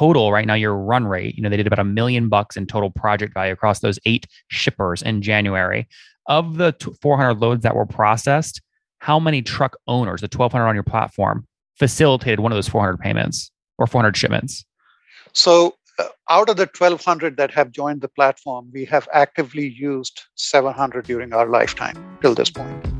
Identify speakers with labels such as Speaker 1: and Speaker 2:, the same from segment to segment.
Speaker 1: total right now your run rate you know they did about a million bucks in total project value across those eight shippers in january. Of the 400 loads that were processed how many truck owners the 1200 on your platform facilitated one of those 400 payments or 400 shipments?
Speaker 2: So uh, out of the 1200 that have joined the platform we have actively used 700 during our lifetime till this point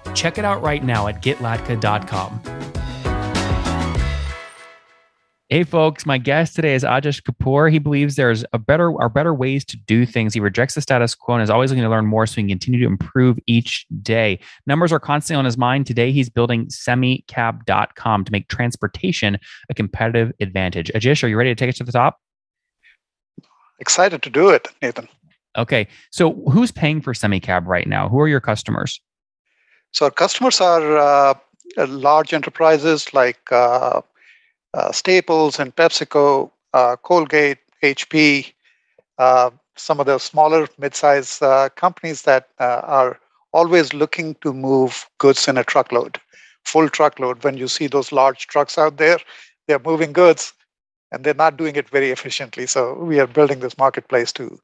Speaker 1: Check it out right now at getlatka.com. Hey folks, my guest today is Ajesh Kapoor. He believes there's a better are better ways to do things. He rejects the status quo and is always looking to learn more so he can continue to improve each day. Numbers are constantly on his mind. Today he's building semicab.com to make transportation a competitive advantage. Ajesh, are you ready to take us to the top?
Speaker 2: Excited to do it, Nathan.
Speaker 1: Okay. So who's paying for semicab right now? Who are your customers?
Speaker 2: So our customers are uh, uh, large enterprises like uh, uh, Staples and PepsiCo, uh, Colgate, HP, uh, some of the smaller mid-size companies that are always looking to move goods in a truckload, full truckload. When you see those large trucks out there, they're moving goods and they're not doing it very efficiently. So we are building this marketplace to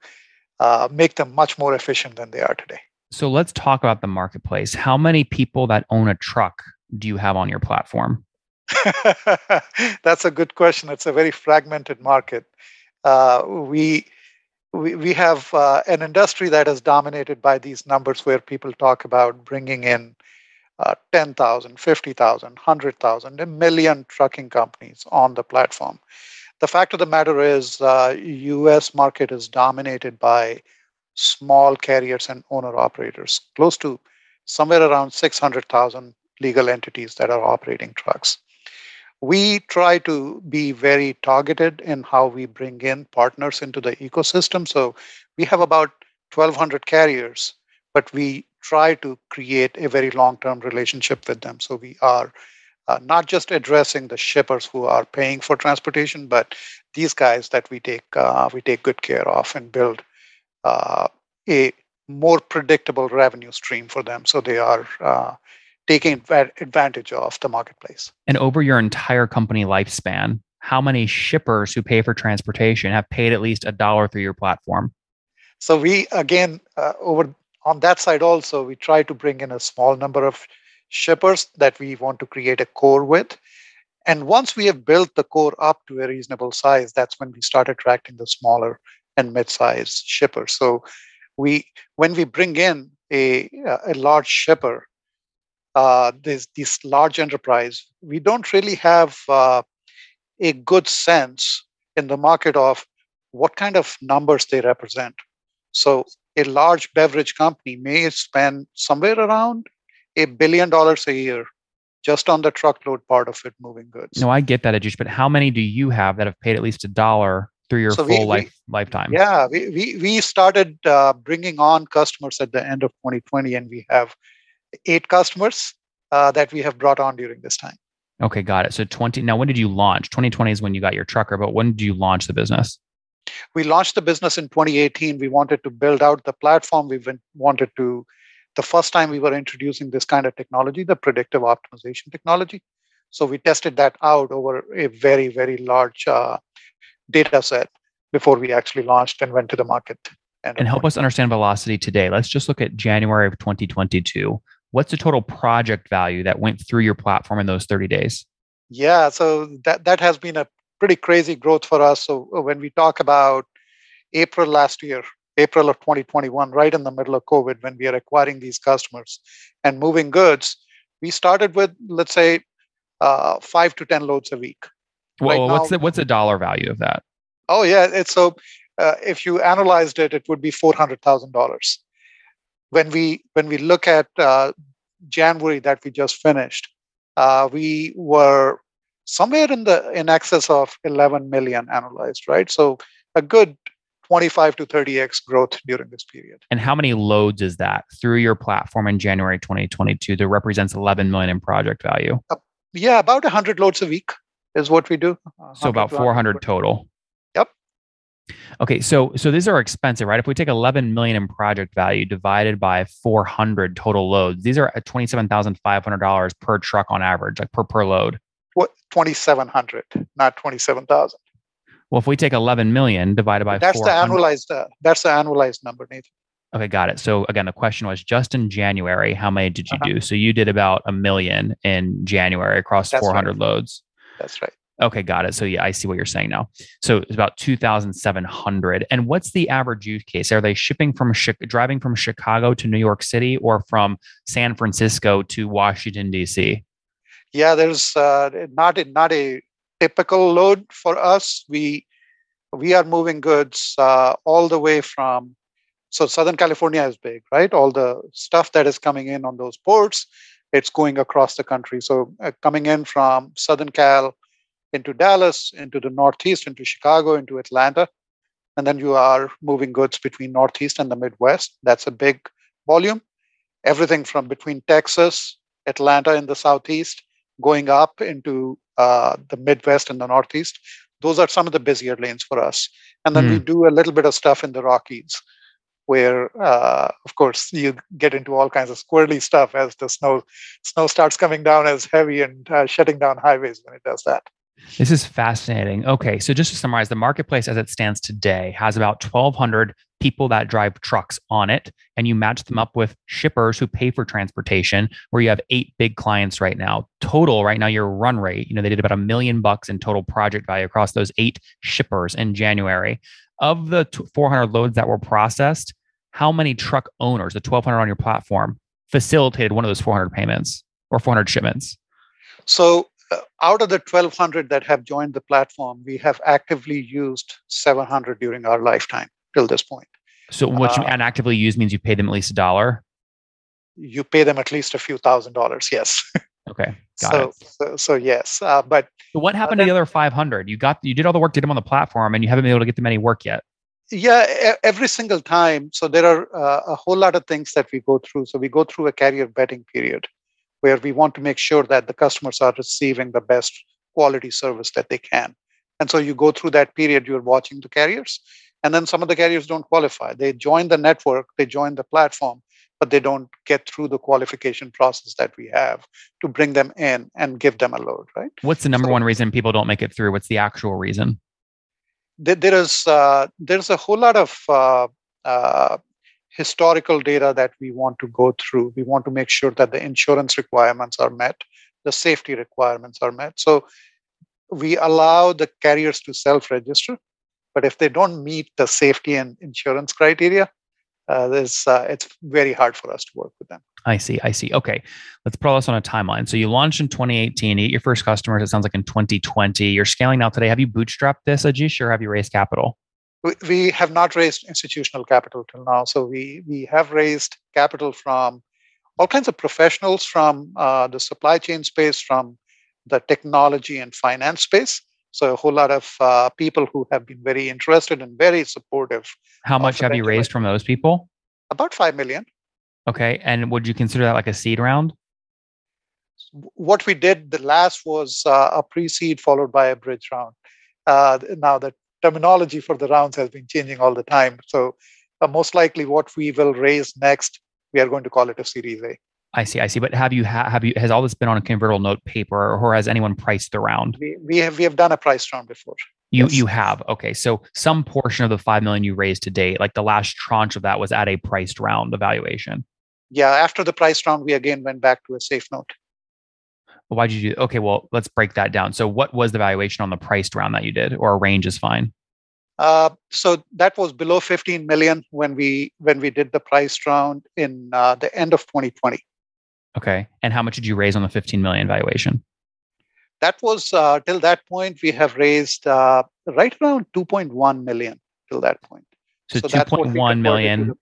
Speaker 2: make them much more efficient than they are today.
Speaker 1: So let's talk about the marketplace. How many people that own a truck do you have on your platform?
Speaker 2: That's a good question. It's a very fragmented market. Uh, we, we we have uh, an industry that is dominated by these numbers where people talk about bringing in uh, 10,000, 50,000, 100,000, a million trucking companies on the platform. The fact of the matter is, U.S. Uh, market is dominated by small carriers and owner operators, close to somewhere around 600,000 legal entities that are operating trucks. We try to be very targeted in how we bring in partners into the ecosystem. So we have about 1,200 carriers, but we try to create a very long term relationship with them. So we are uh, not just addressing the shippers who are paying for transportation, but these guys that we take uh, we take good care of and build a more predictable revenue stream for them. So they are uh, taking advantage of the marketplace.
Speaker 1: And over your entire company lifespan, how many shippers who pay for transportation have paid at least a dollar through your platform?
Speaker 2: So we again uh, over on that side also we try to bring in a small number of shippers that we want to create a core with. And once we have built the core up to a reasonable size, that's when we start attracting the smaller and mid-sized shippers. So we when we bring in a, a large shipper, uh, this, this large enterprise, we don't really have uh, a good sense in the market of what kind of numbers they represent. So a large beverage company may spend somewhere around a billion dollars a year just on the truckload part of it moving goods.
Speaker 1: No, I get that, Ajesh, but how many do you have that have paid at least a dollar through your so full we, life we, lifetime?
Speaker 2: Yeah, we, we, we started uh, bringing on customers at the end of 2020, and we have eight customers uh, that we have brought on during this time.
Speaker 1: Okay, got it. So 20. Now, when did you launch? 2020 is when you got your trucker, but when did you launch the business?
Speaker 2: We launched the business in 2018. We wanted to build out the platform. We wanted to, the first time we were introducing this kind of technology, the predictive optimization technology. So we tested that out over a very, very large uh, data set before we actually launched and went to the market.
Speaker 1: And, and help us understand velocity today. Let's just look at January of 2022. What's the total project value that went through your platform in those 30 days?
Speaker 2: Yeah, so that, that has been a pretty crazy growth for us. So uh, when we talk about April last year, April of 2021, right in the middle of COVID, when we are acquiring these customers and moving goods, we started with, let's say, uh, five to 10 loads a week.
Speaker 1: Well, right what's now, the what's the dollar value of that?
Speaker 2: Oh yeah, it's so uh, if you analyzed it, it would be four hundred thousand dollars. When we when we look at uh, January that we just finished, uh, we were somewhere in the in excess of 11 million analyzed, right? So a good 25 to 30x growth during this period.
Speaker 1: And how many loads is that through your platform in January 2022 that represents 11 million in project value?
Speaker 2: Uh, yeah, about 100 loads a week is what we do.
Speaker 1: So about 400 total.
Speaker 2: Yep.
Speaker 1: Okay, so so these are expensive, right? If we take 11 million in project value divided by 400 total loads, these are at $27,500 per truck on average, like per per load.
Speaker 2: What 2700, not 27,000.
Speaker 1: Well, if we take 11 million divided by
Speaker 2: that's the annualized uh, that's the annualized number, Nathan.
Speaker 1: Okay, got it. So again, the question was just in January, how many did you uh-huh. do? So you did about a million in January across that's 400 right. loads.
Speaker 2: That's right.
Speaker 1: Okay, got it. So yeah, I see what you're saying now. So it's about 2,700. And what's the average use case? Are they shipping from driving from Chicago to New York City or from San Francisco to Washington D.C.?
Speaker 2: Yeah, there's uh, not a, not a typical load for us. We we are moving goods uh, all the way from so Southern California is big, right? All the stuff that is coming in on those ports, it's going across the country. So uh, coming in from Southern Cal into Dallas, into the Northeast, into Chicago, into Atlanta, and then you are moving goods between Northeast and the Midwest. That's a big volume. Everything from between Texas, Atlanta in the Southeast, going up into uh, the Midwest and the Northeast. Those are some of the busier lanes for us. And then mm. we hmm. do a little bit of stuff in the Rockies, where, uh, of course, you get into all kinds of squirrely stuff as the snow snow starts coming down as heavy and uh, shutting down highways when it does that.
Speaker 1: This is fascinating. Okay, so just to summarize, the marketplace as it stands today has about 1,200 people that drive trucks on it, and you match them up with shippers who pay for transportation, where you have eight big clients right now. Total, right now, your run rate, you know, they did about a million bucks in total project value across those eight shippers in January. Of the 400 loads that were processed, how many truck owners, the 1,200 on your platform, facilitated one of those 400 payments or 400 shipments?
Speaker 2: So uh, out of the 1200 that have joined the platform, we have actively used 700 during our lifetime till this point.
Speaker 1: So what you uh, and actively use means you pay them at least a dollar?
Speaker 2: You pay them at least a few thousand dollars, yes.
Speaker 1: Okay.
Speaker 2: Got so, it. So, so yes, uh, but
Speaker 1: so what happened uh, to the other 500? You got you did all the work, did them on the platform, and you haven't been able to get them any work yet.
Speaker 2: Yeah, every single time. So there are uh, a whole lot of things that we go through. So we go through a carrier vetting period where we want to make sure that the customers are receiving the best quality service that they can. And so you go through that period, you're watching the carriers, and then some of the carriers don't qualify. They join the network, they join the platform, but they don't get through the qualification process that we have to bring them in and give them a load, right?
Speaker 1: What's the number so, one reason people don't make it through? What's the actual reason?
Speaker 2: there is uh, there's a whole lot of uh, uh, historical data that we want to go through. We want to make sure that the insurance requirements are met, the safety requirements are met. So we allow the carriers to self register, but if they don't meet the safety and insurance criteria, uh, uh, it's very hard for us to work with them.
Speaker 1: I see. I see. Okay. Let's put this on a timeline. So you launched in 2018, you your first customers, it sounds like in 2020. You're scaling now today. Have you bootstrapped this, Ajish, or have you raised capital?
Speaker 2: we, we have not raised institutional capital till now. So we we have raised capital from all kinds of professionals from uh, the supply chain space, from the technology and finance space. So a whole lot of uh, people who have been very interested and very supportive.
Speaker 1: How much have you raised from those people?
Speaker 2: About five million.
Speaker 1: Okay, and would you consider that like a seed round?
Speaker 2: What we did the last was uh, a pre-seed followed by a bridge round. Uh, now the terminology for the rounds has been changing all the time. So uh, most likely, what we will raise next, we are going to call it a Series A.
Speaker 1: I see, I see. But have you ha- have you has all this been on a convertible note paper, or has anyone priced the round?
Speaker 2: We, we have we have done a price round before.
Speaker 1: You yes. you have okay. So some portion of the five million you raised to date, like the last tranche of that, was at a priced round evaluation.
Speaker 2: Yeah, after the price round, we again went back to a safe note.
Speaker 1: Why'd you do? Okay, well, let's break that down. So, what was the valuation on the priced round that you did, or a range is fine?
Speaker 2: Uh, so that was below 15 million when we when we did the price round in uh, the end of 2020.
Speaker 1: Okay, and how much did you raise on the 15 million valuation?
Speaker 2: That was uh, till that point we have raised uh, right around 2.1 million till that point.
Speaker 1: So, so 2.1 million.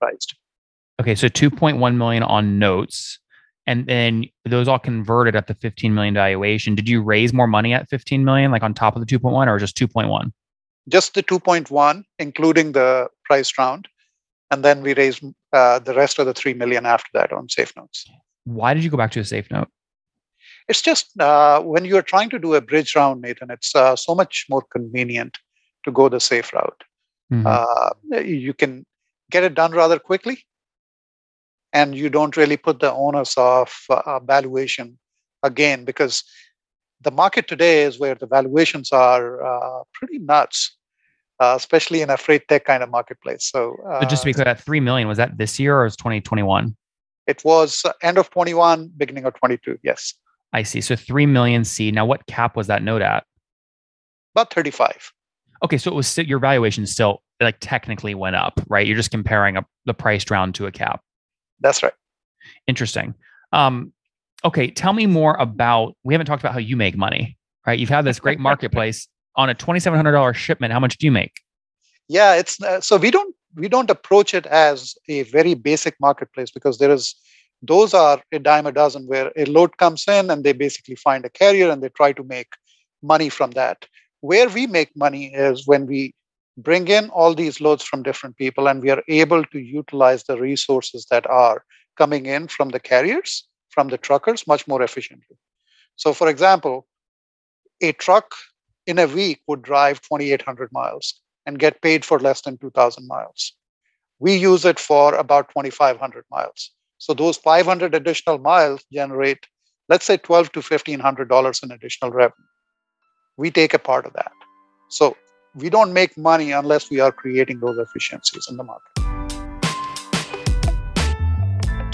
Speaker 1: Okay, so 2.1 million on notes and then those all converted at the 15 million valuation. Did you raise more money at 15 million, like on top of the 2.1, or just 2.1?
Speaker 2: Just the 2.1, including the price round, and then we raised uh, the rest of the three million after that on safe notes.
Speaker 1: Why did you go back to a safe note?
Speaker 2: It's just uh, when you are trying to do a bridge round, Nathan, it's uh, so much more convenient to go the safe route. Mm-hmm. Uh, you can get it done rather quickly and you don't really put the onus of uh, valuation again because the market today is where the valuations are uh, pretty nuts uh, especially in a freight tech kind of marketplace so
Speaker 1: but just to be clear that 3 million was that this year or was 2021
Speaker 2: it was end of 21 beginning of 22 yes
Speaker 1: i see so 3 million c now what cap was that note at
Speaker 2: about 35
Speaker 1: okay so it was still, your valuation still like technically went up right you're just comparing a, the price round to a cap
Speaker 2: that's right.
Speaker 1: Interesting. Um, okay, tell me more about. We haven't talked about how you make money, right? You've had this great marketplace on a twenty-seven hundred dollars shipment. How much do you make?
Speaker 2: Yeah, it's uh, so we don't we don't approach it as a very basic marketplace because there is those are a dime a dozen where a load comes in and they basically find a carrier and they try to make money from that. Where we make money is when we bring in all these loads from different people and we are able to utilize the resources that are coming in from the carriers from the truckers much more efficiently so for example a truck in a week would drive 2800 miles and get paid for less than 2000 miles. We use it for about 2500 miles. So those 500 additional miles generate let's say 12 to 1500 dollars in additional revenue. We take a part of that. So we don't make money unless we are creating those efficiencies in the market.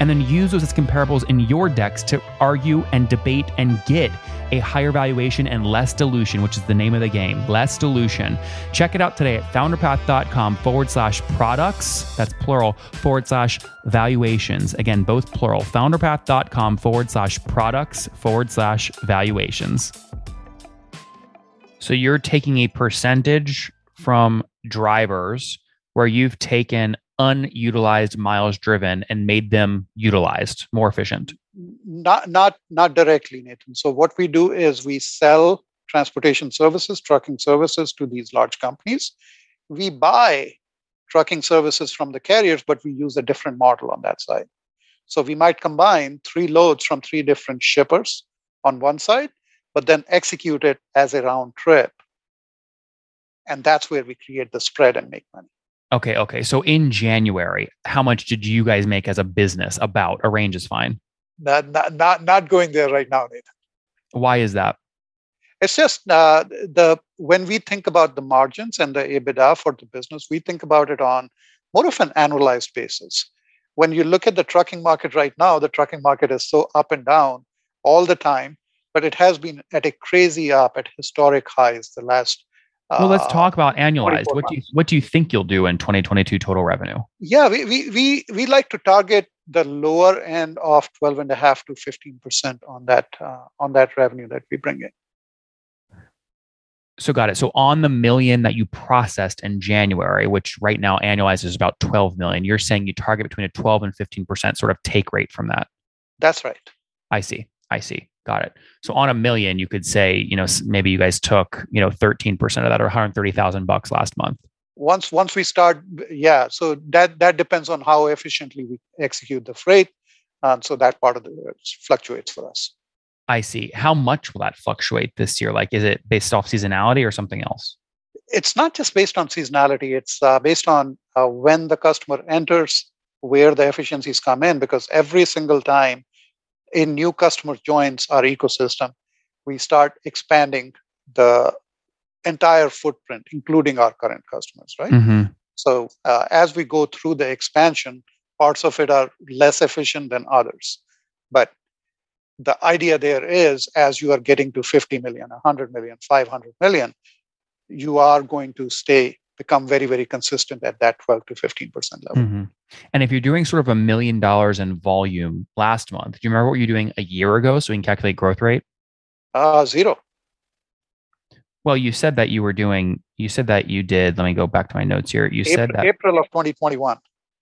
Speaker 1: and then use those as comparables in your decks to argue and debate and get a higher valuation and less dilution, which is the name of the game. Less dilution. Check it out today at founderpath.com forward slash products, that's plural, forward slash valuations. Again, both plural. Founderpath.com forward slash products forward slash valuations. So you're taking a percentage from drivers where you've taken unutilized miles driven and made them utilized more efficient
Speaker 2: not not not directly nathan so what we do is we sell transportation services trucking services to these large companies we buy trucking services from the carriers but we use a different model on that side so we might combine three loads from three different shippers on one side but then execute it as a round trip. And that's where we create the spread and make money.
Speaker 1: Okay. Okay. So in January, how much did you guys make as a business about? A range is fine.
Speaker 2: Not, not, not, not going there right now, Nathan.
Speaker 1: Why is that?
Speaker 2: It's just uh, the when we think about the margins and the EBITDA for the business, we think about it on more of an annualized basis. When you look at the trucking market right now, the trucking market is so up and down all the time but it has been at a crazy up at historic highs the last
Speaker 1: well, let's uh, talk about annualized. What do you what do you think you'll do in 2022 total revenue?
Speaker 2: Yeah, we we we, we like to target the lower end of 12 and a half to 15 percent on that uh, on that revenue that we bring in.
Speaker 1: So got it. So on the million that you processed in January, which right now annualized is about 12 million, you're saying you target between a 12 and 15 percent sort of take rate from that.
Speaker 2: That's right.
Speaker 1: I see. I see. Got it. So on a million, you could say, you know, maybe you guys took, you know, 13% of that or 130,000 bucks last month.
Speaker 2: Once once we start, yeah. So that that depends on how efficiently we execute the freight. Um, so that part of the fluctuates for us.
Speaker 1: I see. How much will that fluctuate this year? Like, is it based off seasonality or something else?
Speaker 2: It's not just based on seasonality. It's uh, based on uh, when the customer enters, where the efficiencies come in, because every single time a new customer joins our ecosystem, we start expanding the entire footprint, including our current customers, right? Mm-hmm. So uh, as we go through the expansion, parts of it are less efficient than others. But the idea there is as you are getting to 50 million, 100 million, 500 million, you are going to stay become very very consistent at that 12 to 15% level. Mm-hmm.
Speaker 1: and if you're doing sort of a million dollars in volume last month do you remember what you're doing a year ago so we can calculate growth rate?
Speaker 2: Uh zero.
Speaker 1: Well you said that you were doing you said that you did let me go back to my notes here. You
Speaker 2: april,
Speaker 1: said that
Speaker 2: april of 2021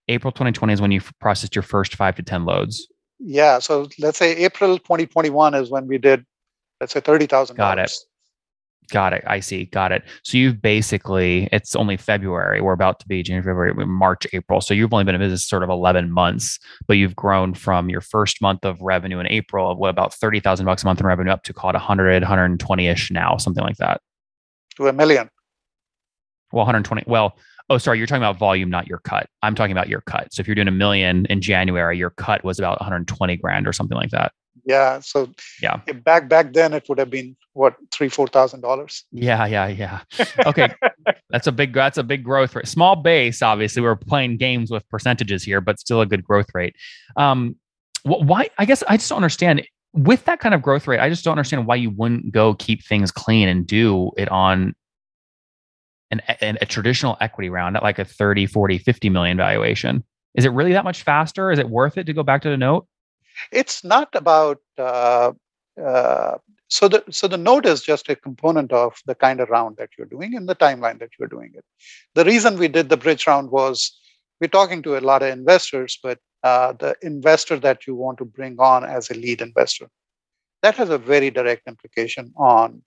Speaker 1: april 2020 is when you processed your first 5 to 10 loads.
Speaker 2: Yeah so let's say april 2021 is when we did let's say $30000
Speaker 1: got it Got it. I see. Got it. So you've basically, it's only February. We're about to be January, February, March, April. So you've only been in business sort of 11 months, but you've grown from your first month of revenue in April of what about 30,000 bucks a month in revenue up to call it 100, 120 ish now, something like that.
Speaker 2: To a million.
Speaker 1: Well, 120. Well, oh, sorry. You're talking about volume, not your cut. I'm talking about your cut. So if you're doing a million in January, your cut was about 120 grand or something like that.
Speaker 2: Yeah. So
Speaker 1: yeah,
Speaker 2: back back then it would have been what three four thousand dollars.
Speaker 1: Yeah, yeah, yeah. Okay, that's a big that's a big growth rate. Small base, obviously. We're playing games with percentages here, but still a good growth rate. Um, why? I guess I just don't understand with that kind of growth rate. I just don't understand why you wouldn't go keep things clean and do it on an, an, a traditional equity round at like a 30, 40, 50 million valuation. Is it really that much faster? Is it worth it to go back to the note?
Speaker 2: It's not about uh, uh, so the so the note is just a component of the kind of round that you're doing and the timeline that you're doing it. The reason we did the bridge round was we're talking to a lot of investors, but uh, the investor that you want to bring on as a lead investor, that has a very direct implication on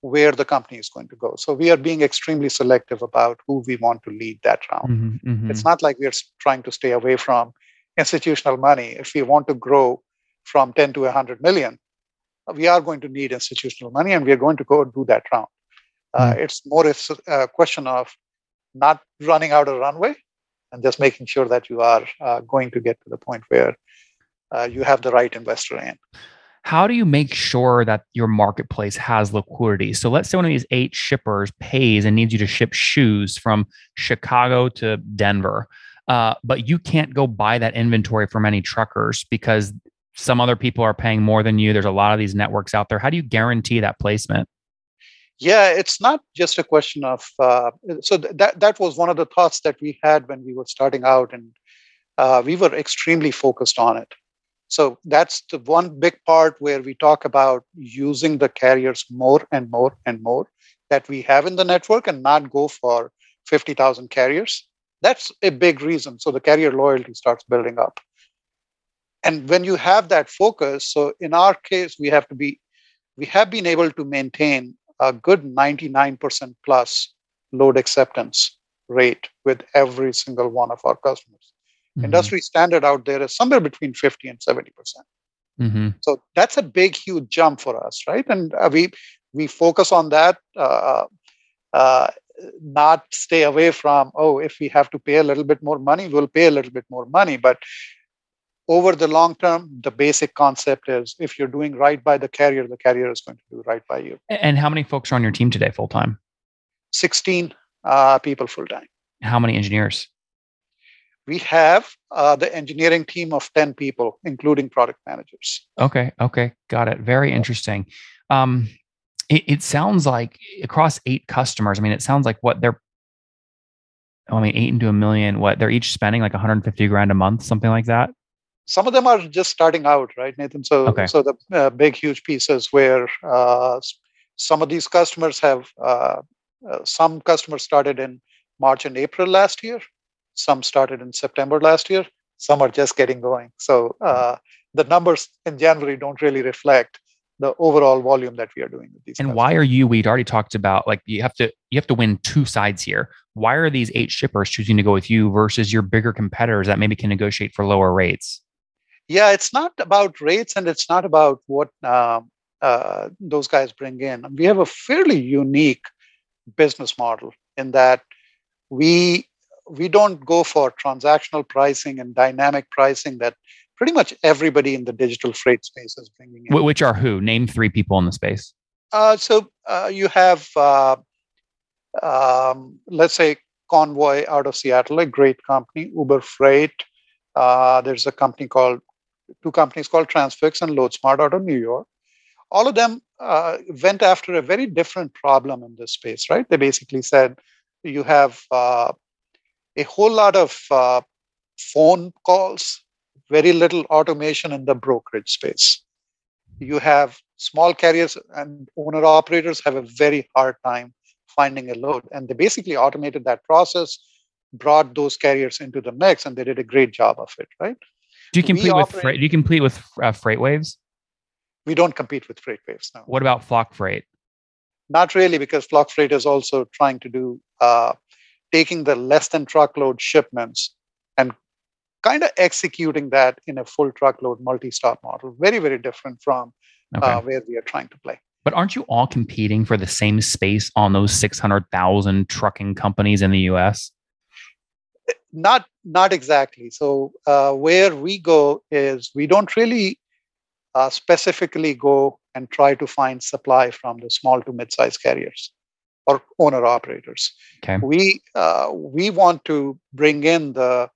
Speaker 2: where the company is going to go. So we are being extremely selective about who we want to lead that round. Mm-hmm, mm-hmm. It's not like we're trying to stay away from institutional money. If we want to grow from 10 to 100 million, we are going to need institutional money and we are going to go do that round. Uh, hmm. it's more a question of not running out of runway and just making sure that you are uh, going to get to the point where uh, you have the right investor in.
Speaker 1: How do you make sure that your marketplace has liquidity? So let's say one of these eight shippers pays and needs you to ship shoes from Chicago to Denver. Uh, but you can't go buy that inventory from any truckers because some other people are paying more than you. There's a lot of these networks out there. How do you guarantee that placement?
Speaker 2: Yeah, it's not just a question of. Uh, so th- that that was one of the thoughts that we had when we were starting out, and uh, we were extremely focused on it. So that's the one big part where we talk about using the carriers more and more and more that we have in the network, and not go for fifty thousand carriers that's a big reason. So the carrier loyalty starts building up. And when you have that focus, so in our case, we have to be, we have been able to maintain a good 99% plus load acceptance rate with every single one of our customers. Mm-hmm. Industry standard out there is somewhere between 50 and 70%. percent mm hmm So that's a big, huge jump for us, right? And uh, we we focus on that. Uh, uh, not stay away from oh if we have to pay a little bit more money we'll pay a little bit more money. But over the long term the basic concept is if you're doing right by the carrier the carrier is going to do right by you.
Speaker 1: And how many folks are on your team today full time
Speaker 2: 16 uh, people full time
Speaker 1: how many engineers?
Speaker 2: We have uh, the engineering team of 10 people including product managers.
Speaker 1: Okay okay. Got it. Very interesting. Um, it, it sounds like across eight customers, I mean, it sounds like what they're, I mean, eight into a million, what they're each spending like 150 grand a month, something like that.
Speaker 2: Some of them are just starting out, right, Nathan? So, okay. so the uh, big, huge pieces where uh, some of these customers have, uh, uh, some customers started in March and April last year. Some started in September last year. Some are just getting going. So uh, the numbers in January don't really reflect the overall volume that we are doing with these.
Speaker 1: And customers. why are you? We'd already talked about like you have to you have to win two sides here. Why are these eight shippers choosing to go with you versus your bigger competitors that maybe can negotiate for lower rates?
Speaker 2: Yeah, it's not about rates and it's not about what um, uh, those guys bring in. We have a fairly unique business model in that we we don't go for transactional pricing and dynamic pricing that pretty much everybody in the digital freight space is bringing in.
Speaker 1: Which are who? Name three people in the space.
Speaker 2: Uh, so uh, you have, uh, um, let's say, Convoy out of Seattle, a great company. Uber Freight. Uh, there's a company called two companies called Transfix and LoadSmart out of New York. All of them uh, went after a very different problem in this space, right? They basically said you have uh, a whole lot of uh, phone calls, very little automation in the brokerage space. You have small carriers and owner operators have a very hard time finding a load. And they basically automated that process, brought those carriers into the mix, and they did a great job of it, right?
Speaker 1: Do you compete we with operate, freight? Do you compete with uh, FreightWaves?
Speaker 2: We don't compete with FreightWaves now.
Speaker 1: What about Flock Freight?
Speaker 2: Not really, because Flock Freight is also trying to do uh, taking the less than truckload shipments and kind of executing that in a full truckload multi-stop model. Very, very different from okay. uh, where we are trying to play.
Speaker 1: But aren't you all competing for the same space on those 600,000 trucking companies in the US?
Speaker 2: Not not exactly. So uh, where we go is we don't really uh, specifically go and try to find supply from the small to mid-sized carriers or owner operators. Okay. We uh, we want to bring in the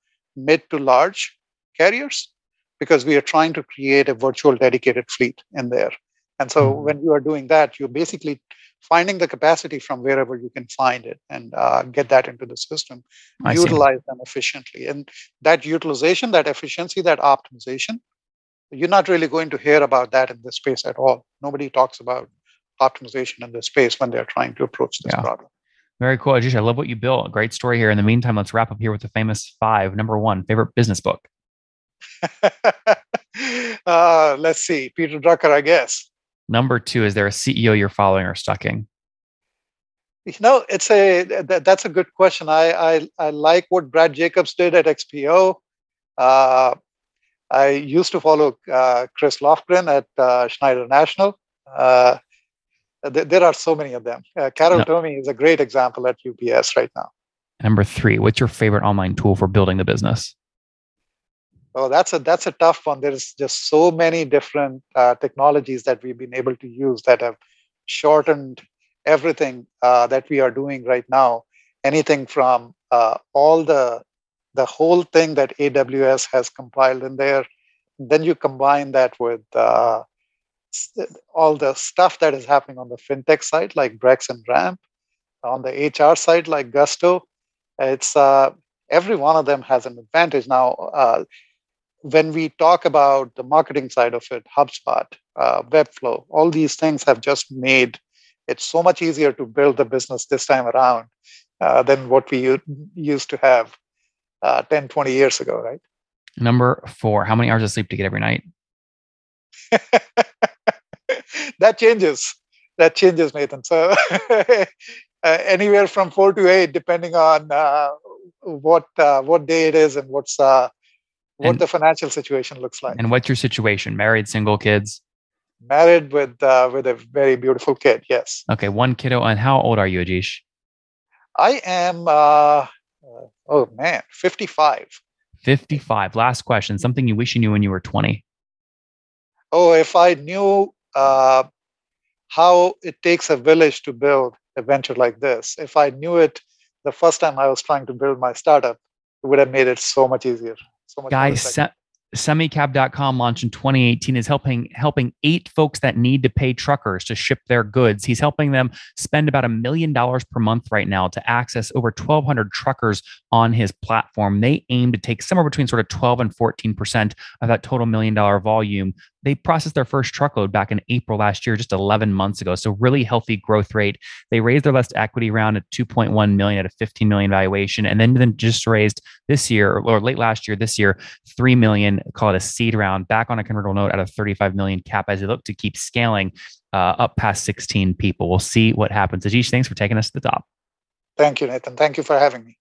Speaker 2: mid to large carriers because we are trying to create a virtual dedicated fleet in there. And so mm-hmm. when you are doing that, you're basically finding the capacity from wherever you can find it and uh, get that into the system, I utilize see. them efficiently. And that utilization, that efficiency, that optimization, you're not really going to hear about that in this space at all. Nobody talks about optimization in this space when they're trying to approach this yeah. problem.
Speaker 1: Very cool, Ajish. I love what you built. Great story here. In the meantime, let's wrap up here with the famous five. Number one, favorite business book.
Speaker 2: uh, let's see, Peter Drucker, I guess.
Speaker 1: Number two, is there a CEO you're following or stucking?
Speaker 2: You know, it's a that, that's a good question. I, I I like what Brad Jacobs did at XPO. Uh, I used to follow uh, Chris Lofgren at uh, Schneider National. Uh, th- there are so many of them. Uh, Carol no. Tomé is a great example at UPS right now.
Speaker 1: Number three, what's your favorite online tool for building the business?
Speaker 2: Oh, that's a that's a tough one. There's just so many different uh, technologies that we've been able to use that have shortened everything uh, that we are doing right now. Anything from uh, all the the whole thing that AWS has compiled in there. Then you combine that with uh, all the stuff that is happening on the fintech side, like Brex and Ramp, on the HR side, like Gusto. It's uh, every one of them has an advantage now uh, when we talk about the marketing side of it, HubSpot, uh, Webflow, all these things have just made it so much easier to build the business this time around uh, than what we u- used to have uh, 10, 20 years ago, right?
Speaker 1: Number four, how many hours of sleep do you get every night?
Speaker 2: that changes. That changes, Nathan. So uh, anywhere from four to eight, depending on uh, what uh, what day it is and what's what and, the financial situation looks like.
Speaker 1: And what's your situation? Married, single, kids?
Speaker 2: Married with uh, with a very beautiful kid. Yes.
Speaker 1: Okay, one kiddo. And how old are you, Ajish?
Speaker 2: I am. Uh, oh man, fifty-five.
Speaker 1: Fifty-five. Last question. Something you wish you knew when you were twenty.
Speaker 2: Oh, if I knew uh, how it takes a village to build a venture like this, if I knew it the first time I was trying to build my startup, it would have made it so much easier so much
Speaker 1: guys se- semicab.com launched in 2018 is helping helping eight folks that need to pay truckers to ship their goods. He's helping them spend about a million dollars per month right now to access over 1200 truckers on his platform. They aim to take somewhere between sort of 12 and 14 percent of that total million dollar volume they processed their first truckload back in April last year, just 11 months ago. So really healthy growth rate. They raised their last equity round at 2.1 million at a 15 million valuation, and then, then just raised this year or late last year, this year, 3 million, call it a seed round, back on a convertible note at a 35 million cap as they look to keep scaling uh, up past 16 people. We'll see what happens. Ajish, thanks for taking us to the top.
Speaker 2: Thank you, Nathan. Thank you for having me.